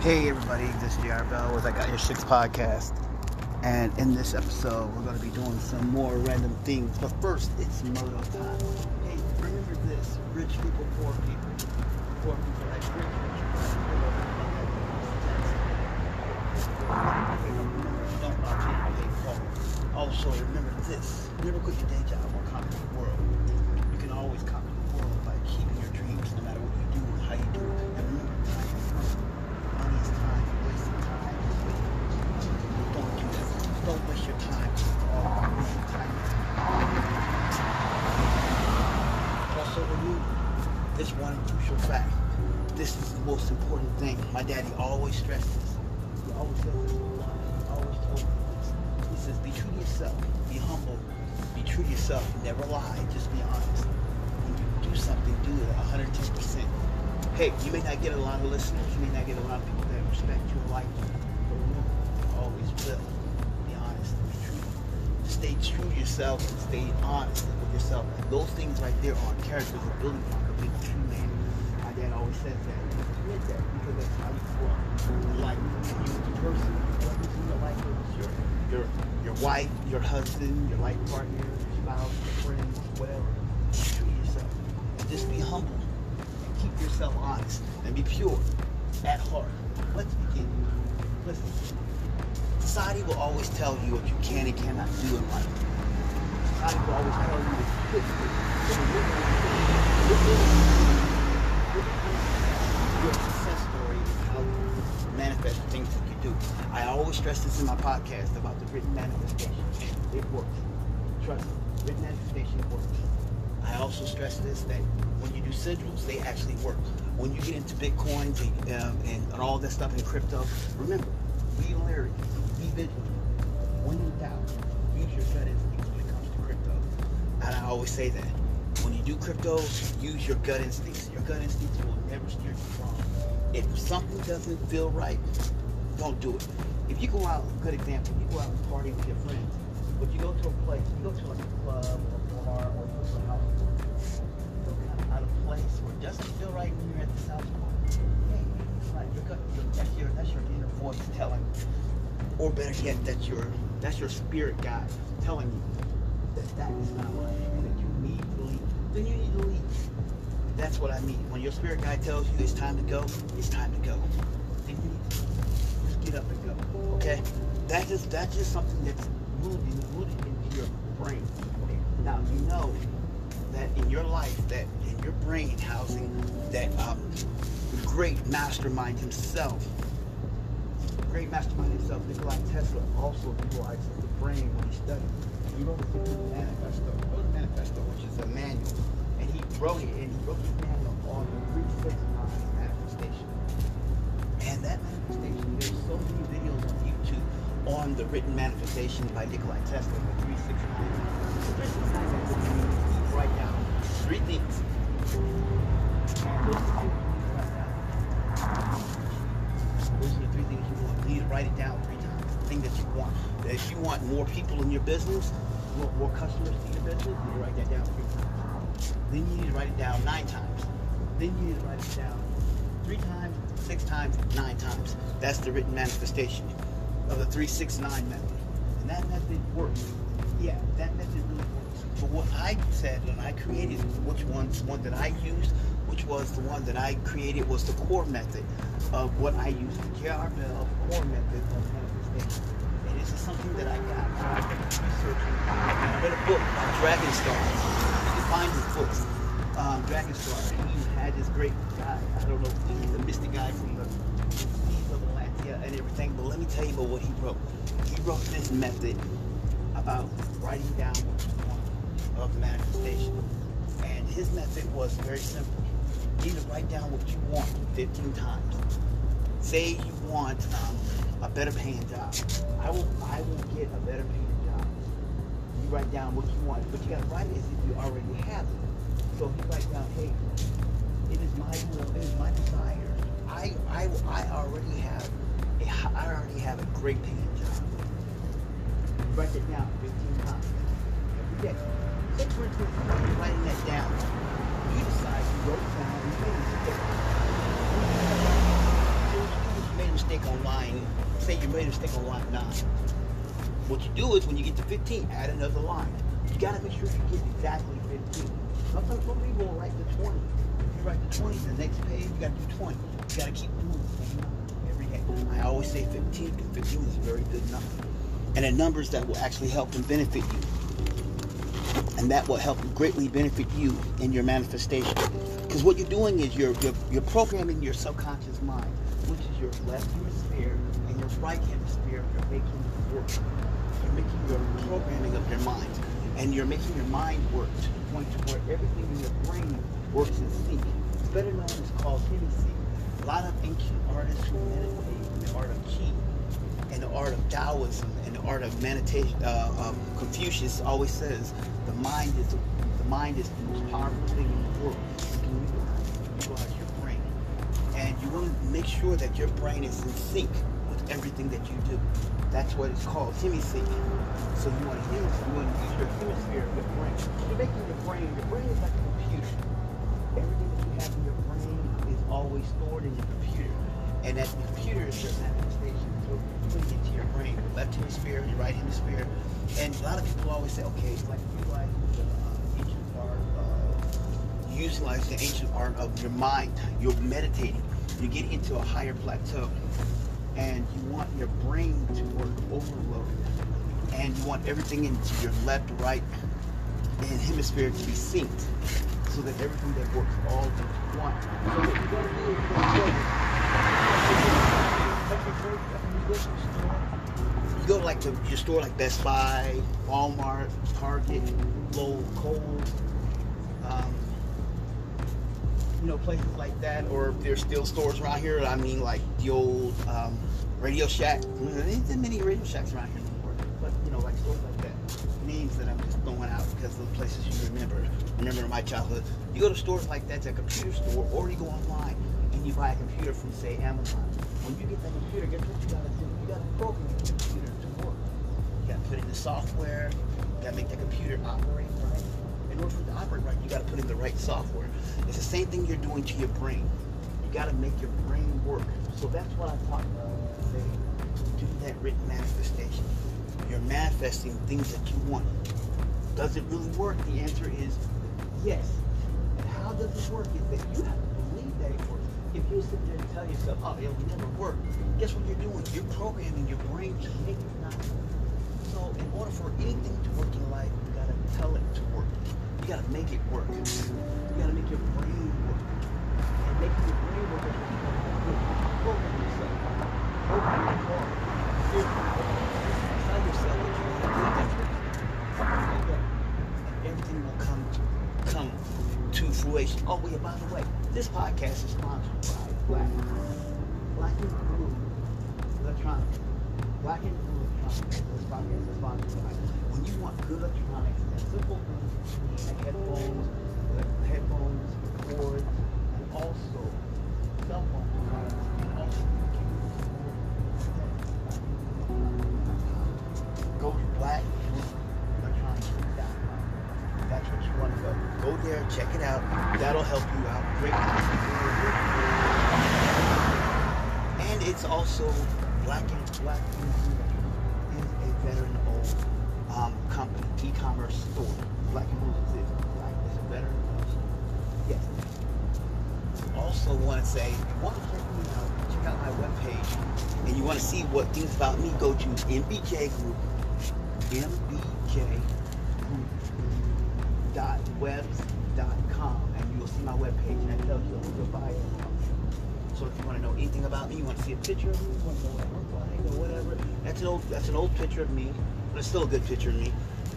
Hey everybody, this is JR Bell with I Got Your Six podcast. And in this episode, we're going to be doing some more random things. But first, it's Moto time. Hey, remember this rich people, poor people. Poor people like rich, rich. Also, remember this never quit your day job or conquer the world. You can always conquer My daddy always stressed this. He always said this. Always told me this. He says, be true to yourself. Be humble. Be true to yourself. Never lie. Just be honest. When you do something, do it 110%. Hey, you may not get a lot of listeners. You may not get a lot of people that respect you and like you. But you always will. Be honest. Be true. Stay true to yourself and stay honest with yourself. Those things right there are characters of building block of being a true man. Always says that. Admit that because that's how you grow life. You a person, what is in your life your your your wife, your husband, your life partner, your spouse, your friends, whatever. To yourself. And just be humble and keep yourself honest and be pure at heart. Let's begin. Listen. Society will always tell you what you can and cannot do in life. Society will always tell you what you do. But remember, your success story is how you manifest things that you do. I always stress this in my podcast about the written manifestation. It works. Trust me, written manifestation works. I also stress this that when you do sigils, they actually work. When you get into bitcoins and, um, and, all that stuff in crypto, remember, be leery, be vigilant. When in doubt, use your gut instincts when it comes to crypto. And I always say that. When you do crypto, use your gut instincts. Your gut instincts will never steer you wrong. If something doesn't feel right, don't do it. If you go out, good example, you go out and party with your friends, but you go to a place, you go to like a club or a bar or you go to a house, you feel kind of out of place or it doesn't feel right when you're at the house party. Hey, that's your that's your inner voice telling you. Or better yet, that's your that's your spirit guide telling you that that is not right and that you need to leave. Then you need to leave. That's what I mean. When your spirit guide tells you it's time to go, it's time to go. You just get up and go. Okay? That's just that's just something that's rooted, rooted into your brain. Now you know that in your life, that in your brain housing, that um, the great mastermind himself, great mastermind himself, Nikolai Tesla, also utilizes the brain when he studied. He wrote the manifesto, the manifesto, which is a manual, it, and wrote the manual on the 369 manifestation. And that manifestation, there's so many videos on YouTube on the written manifestation by Nikolai Tesla, the 369. The 369 manifestation, he three things. Those are the down. Three things you want. You need to write it down three times. The thing that you want. If you want more people in your business, want more customers in your business, you write that down three times. Then you need to write it down nine times. Then you need to write it down three times, six times, nine times. That's the written manifestation of the 369 method. And that method works. Yeah, that method really works. But what I said when I created which one's one that I used, which was the one that I created was the core method of what I used, the J.R. Bell core method of manifestation. And this is something that I got from researching. I read a book Dragon Star. Find his books. Um, Dragonstar, He had this great guy. I don't know the mystic guy from the of Atlantia and everything, but let me tell you about what he wrote. He wrote this method about writing down what you want of manifestation. And his method was very simple. You need to write down what you want 15 times. Say you want um, a better paying job. I will I will get a better paying write down what you want, but you gotta write it as if you already have it. So if you write down, hey, it is my will, it is my desire. I I I already have a I already have a great paying job. Write it down 15 times. Every day. Say for instance, writing that down, you decide you wrote down you made a mistake. You do is you made a you made a mistake on line nine. What you do is when you get to 15, add another line. You gotta make sure you get exactly 15. Sometimes some people will write the 20. If you write the 20, the next page you gotta do 20. You gotta keep moving every day. I always say 15 because 15 is a very good number. And the numbers that will actually help and benefit you. And that will help greatly benefit you in your manifestation. Because what you're doing is you're, you're, you're programming your subconscious mind, which is your left hemisphere. You're making work. You're making your programming of your mind. And you're making your mind work to the point to where everything in your brain works in sync. It's better known as called hemi-sync. A lot of ancient artists who meditate in the art of Qi and the art of Taoism and the art of meditation, uh, um, Confucius always says the mind is the, the mind is the most powerful thing in the world You can utilize your brain. And you want to make sure that your brain is in sync everything that you do. That's what it's called, hemisync. So you want to use, you want to use your hemisphere of your brain. You're making your brain, your brain is like a computer. Everything that you have in your brain is always stored in your computer. And that computer is your manifestation. So putting it into your brain, your left hemisphere, your right hemisphere. And a lot of people always say, okay, it's like utilizing the uh, ancient art uh, utilize the ancient art of your mind. You're meditating. You get into a higher plateau. And you want your brain to work overload. And you want everything into your left, right, and hemisphere to be synced. So that everything that works all into one. So what you is you go to like the, your store like Best Buy, Walmart, Target, Lowe's, Kohl's, um, you know, places like that, or if there's still stores around here. I mean, like the old um, Radio Shack. There ain't many Radio Shacks around here anymore, but you know, like stores like that. Names that I'm just throwing out because of the places you remember. Remember my childhood. You go to stores like that, it's a computer store, or you go online and you buy a computer from, say, Amazon. When you get that computer, guess what you gotta do? You gotta program your computer to work. You gotta put in the software. You gotta make that computer operate right. Order for it to operate right, you gotta put in the right software. It's the same thing you're doing to your brain. You got to make your brain work. So that's what I talk about when I say do that written manifestation. You're manifesting things that you want. Does it really work? The answer is yes. And how does it work is that you have to believe that it works. If you sit there and tell yourself, oh, it'll never work, guess what you're doing? You're programming your brain to make it not work. So in order for anything to work in life, you got to tell it to work. You got to make it work. You got to make your brain work. And making your brain work is what you got to do. Program yourself. Program your heart. Tell yourself that you want to do that. And everything will come come to fruition. Oh, yeah, by the way, this podcast is sponsored by Black. Black and Blue Electronics. Black and Blue Electronics. This podcast is sponsored. When you want good electronics, and simple things like headphones, like headphones, cords, and also cell phone products, and also go to blackblueelectronics.com. That's what you want to go. Go there, check it out. That'll help you out greatly. And it's also Black and Black is a veteran-owned um, company, e-commerce store. Black and Blue is Black is a veteran Yes. Also want to say, want to check me out, check out my webpage, and you want to see what things about me, go to MBJ Group, MBJ Group dot webs dot com, and you will see my webpage, and that tell you a little bit bio. So if you want to know anything about me, you want to see a picture of me, you want to know what I look like or whatever, that's an old that's an old picture of me, but it's still a good picture of me,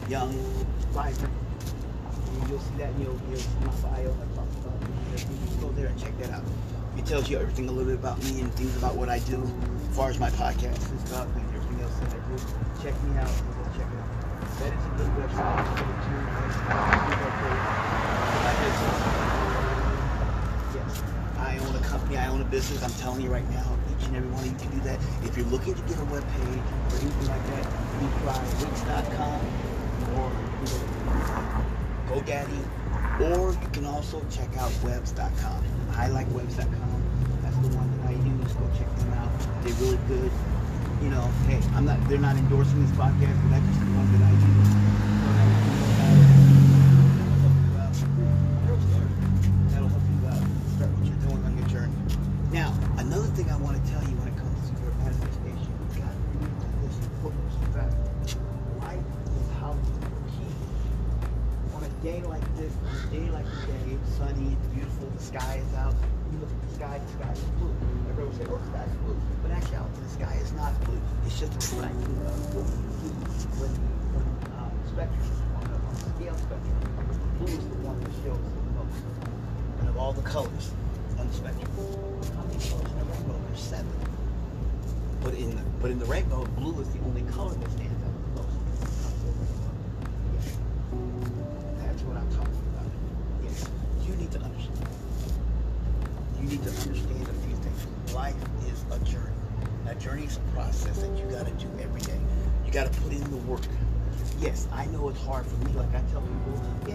young, vibrant. And you'll see that, in you'll, you'll my bio that talks about. You can go there and check that out. It tells you everything a little bit about me and things about what I do, as far as my podcast and stuff and everything else that I do. Check me out and go check it out. That is a good website. Go to Yes, I own a company, I own a business. I'm telling you right now, each and every one of you can do that. If you're looking to get a web page or anything like that, you try Wix.com or GoDaddy, or you can also check out Webs.com. I like Webs.com. That's the one that I use. Go check them out. They're really good. you know, hey, I'm not. They're not endorsing this podcast, but that's just the one that I use. Most. And of all the colors on the spectrum, how many colors in the rainbow? There's seven. But in the, but in the rainbow, blue is the only color that stands out the most. That's what I'm talking about. Yes. You need to understand. You need to understand a few things. Life is a journey. That journey is a process that you got to do every day. You got to put in the work. Yes, I know it's hard for me. Like I tell people, yeah,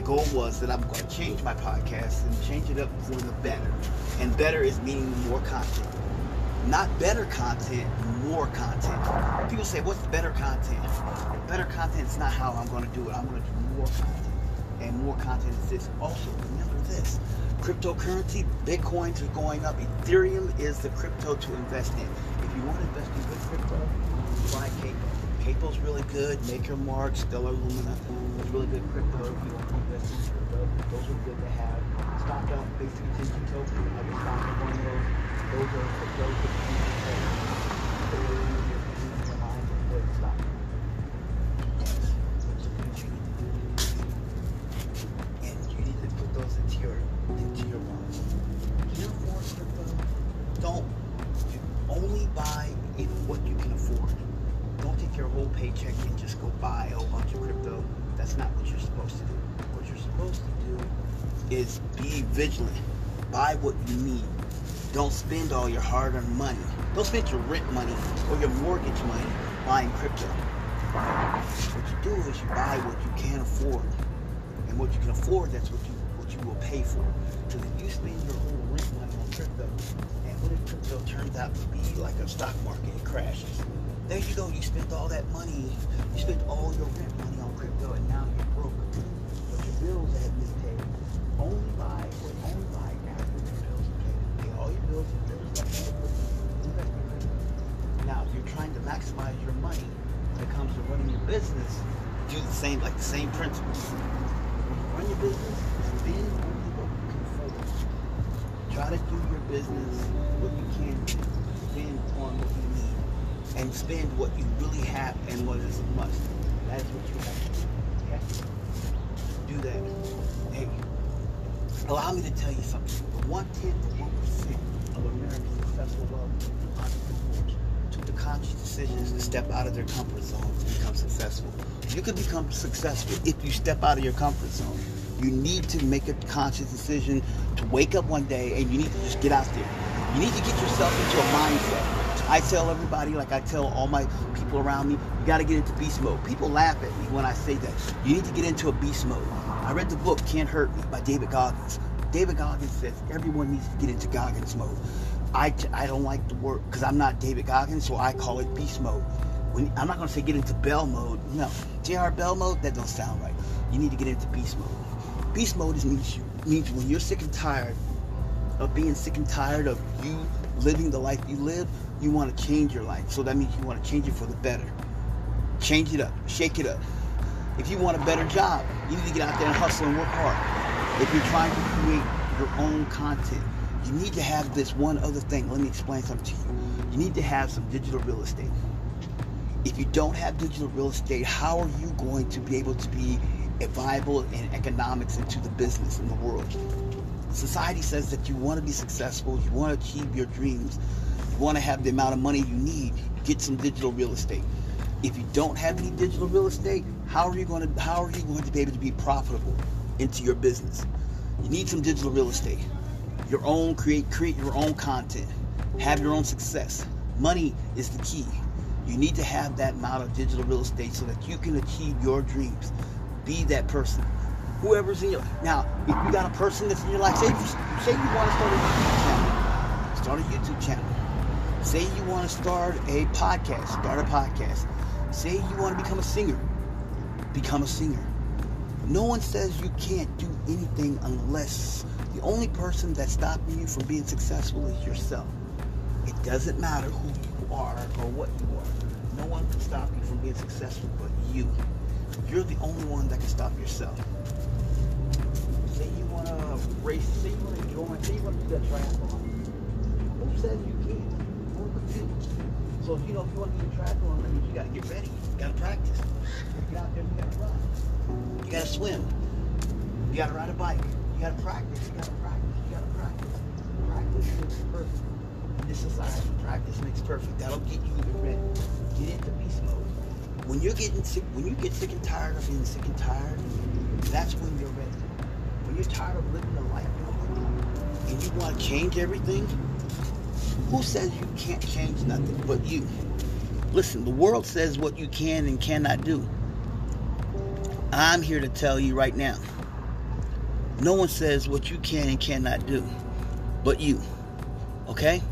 My goal was that I'm going to change my podcast and change it up for the better. And better is meaning more content. Not better content, more content. People say, what's better content? Better content is not how I'm going to do it. I'm going to do more content. And more content is this. Also, remember this. Cryptocurrency, Bitcoins are going up. Ethereum is the crypto to invest in. If you want to invest in good crypto, buy Capo. Capo's really good. Maker Mark, Stellar Lumens. Really good crypto if you want to invest in crypto. Those are good to have. Stock up, basic attention token. I stock up one of those. Those are crypto the paycheck and just go buy a whole bunch of crypto. That's not what you're supposed to do. What you're supposed to do is be vigilant. Buy what you need. Don't spend all your hard-earned money. Don't spend your rent money or your mortgage money buying crypto. What you do is you buy what you can afford. And what you can afford, that's what you what you will pay for. Because if you spend your whole rent money on crypto, and what if crypto turns out to be like a stock market, it crashes. There you go, you spent all that money, you spent all your rent money And spend what you really have and what is a must. That is what you have to do. Okay? Do that. Hey, allow me to tell you something. The one tenth of one percent of American successful wealth took the conscious decisions to step out of their comfort zone to become successful. You can become successful if you step out of your comfort zone. You need to make a conscious decision to wake up one day and you need to just get out there. You need to get yourself into a mindset. I tell everybody, like I tell all my people around me, you got to get into beast mode. People laugh at me when I say that. You need to get into a beast mode. I read the book Can't Hurt Me by David Goggins. David Goggins says everyone needs to get into Goggins mode. I, I don't like the word because I'm not David Goggins, so I call it beast mode. When, I'm not going to say get into Bell mode. No, JR Bell mode, that don't sound right. You need to get into beast mode. Beast mode is means, you, means when you're sick and tired of being sick and tired of you living the life you live, you want to change your life. So that means you want to change it for the better. Change it up, shake it up. If you want a better job, you need to get out there and hustle and work hard. If you're trying to create your own content, you need to have this one other thing. Let me explain something to you. You need to have some digital real estate. If you don't have digital real estate, how are you going to be able to be viable in economics into the business in the world? Society says that you want to be successful, you want to achieve your dreams, you want to have the amount of money you need, get some digital real estate. If you don't have any digital real estate, how are you going to how are you going to be able to be profitable into your business? You need some digital real estate. Your own create create your own content. Have your own success. Money is the key. You need to have that amount of digital real estate so that you can achieve your dreams. Be that person. Whoever's in your life. now, if you got a person that's in your life, say, say you want to start a YouTube channel, start a YouTube channel. Say you want to start a podcast, start a podcast. Say you want to become a singer, become a singer. No one says you can't do anything unless the only person that's stopping you from being successful is yourself. It doesn't matter who you are or what you are. No one can stop you from being successful but you. You're the only one that can stop yourself. Say you want to race, say you want to join, say you want to do that triathlon. Who says you can't? So you know if you don't want to do triathlon, that means you got to get ready. You got to practice. You get out there, you got to run. You got to swim. You got to ride a bike. You got to practice. You got to practice. You got to practice. Practice makes perfect. In this society, practice makes perfect. That'll get you ready. Get into beast mode. When you're getting sick, when you get sick and tired of being sick and tired, that's when you're ready. When you're tired of living and you want to change everything, who says you can't change nothing but you? Listen, the world says what you can and cannot do. I'm here to tell you right now. No one says what you can and cannot do but you. Okay?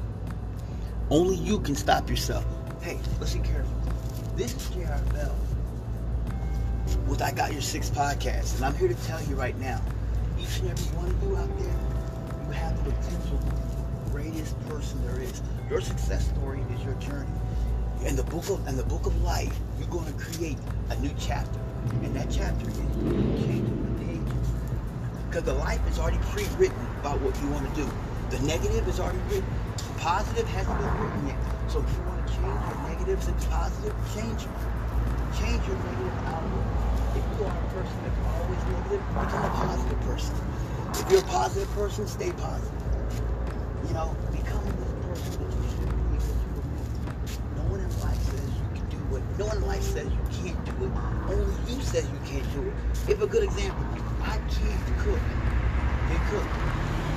Only you can stop yourself. Hey, listen carefully. This is J.R. Bell with I Got Your Six podcast, and I'm here to tell you right now each and every one of you out there, you have the potential greatest person there is. Your success story is your journey. In the book of in the book of life, you're going to create a new chapter. And that chapter is changing the pages. Because the life is already pre-written about what you want to do. The negative is already written. The positive hasn't been written yet. So if you want to change your negatives into positive, change them. Change your negative outlook. If you are a person that's always negative, become a positive person. If you're a positive person, stay positive. You know, become the person that you should be, to. No one in life says you can do it. No one in life says you can't do it. Only you says you can't do it. Give a good example. I can't cook. You cook.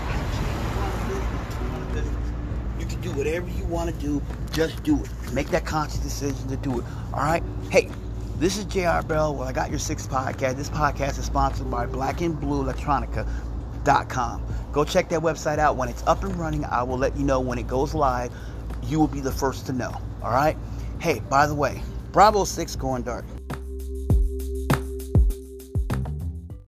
I can't run a business. Run a business. You can do whatever you want to do. Just do it. Make that conscious decision to do it. All right? Hey, this is JR Bell. Well, I got your sixth podcast. This podcast is sponsored by Black and Blue Go check that website out. When it's up and running, I will let you know when it goes live. You will be the first to know. All right? Hey, by the way, Bravo 6 going dark.